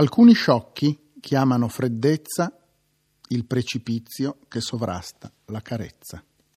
Alcuni sciocchi chiamano freddezza il precipizio che sovrasta la carezza.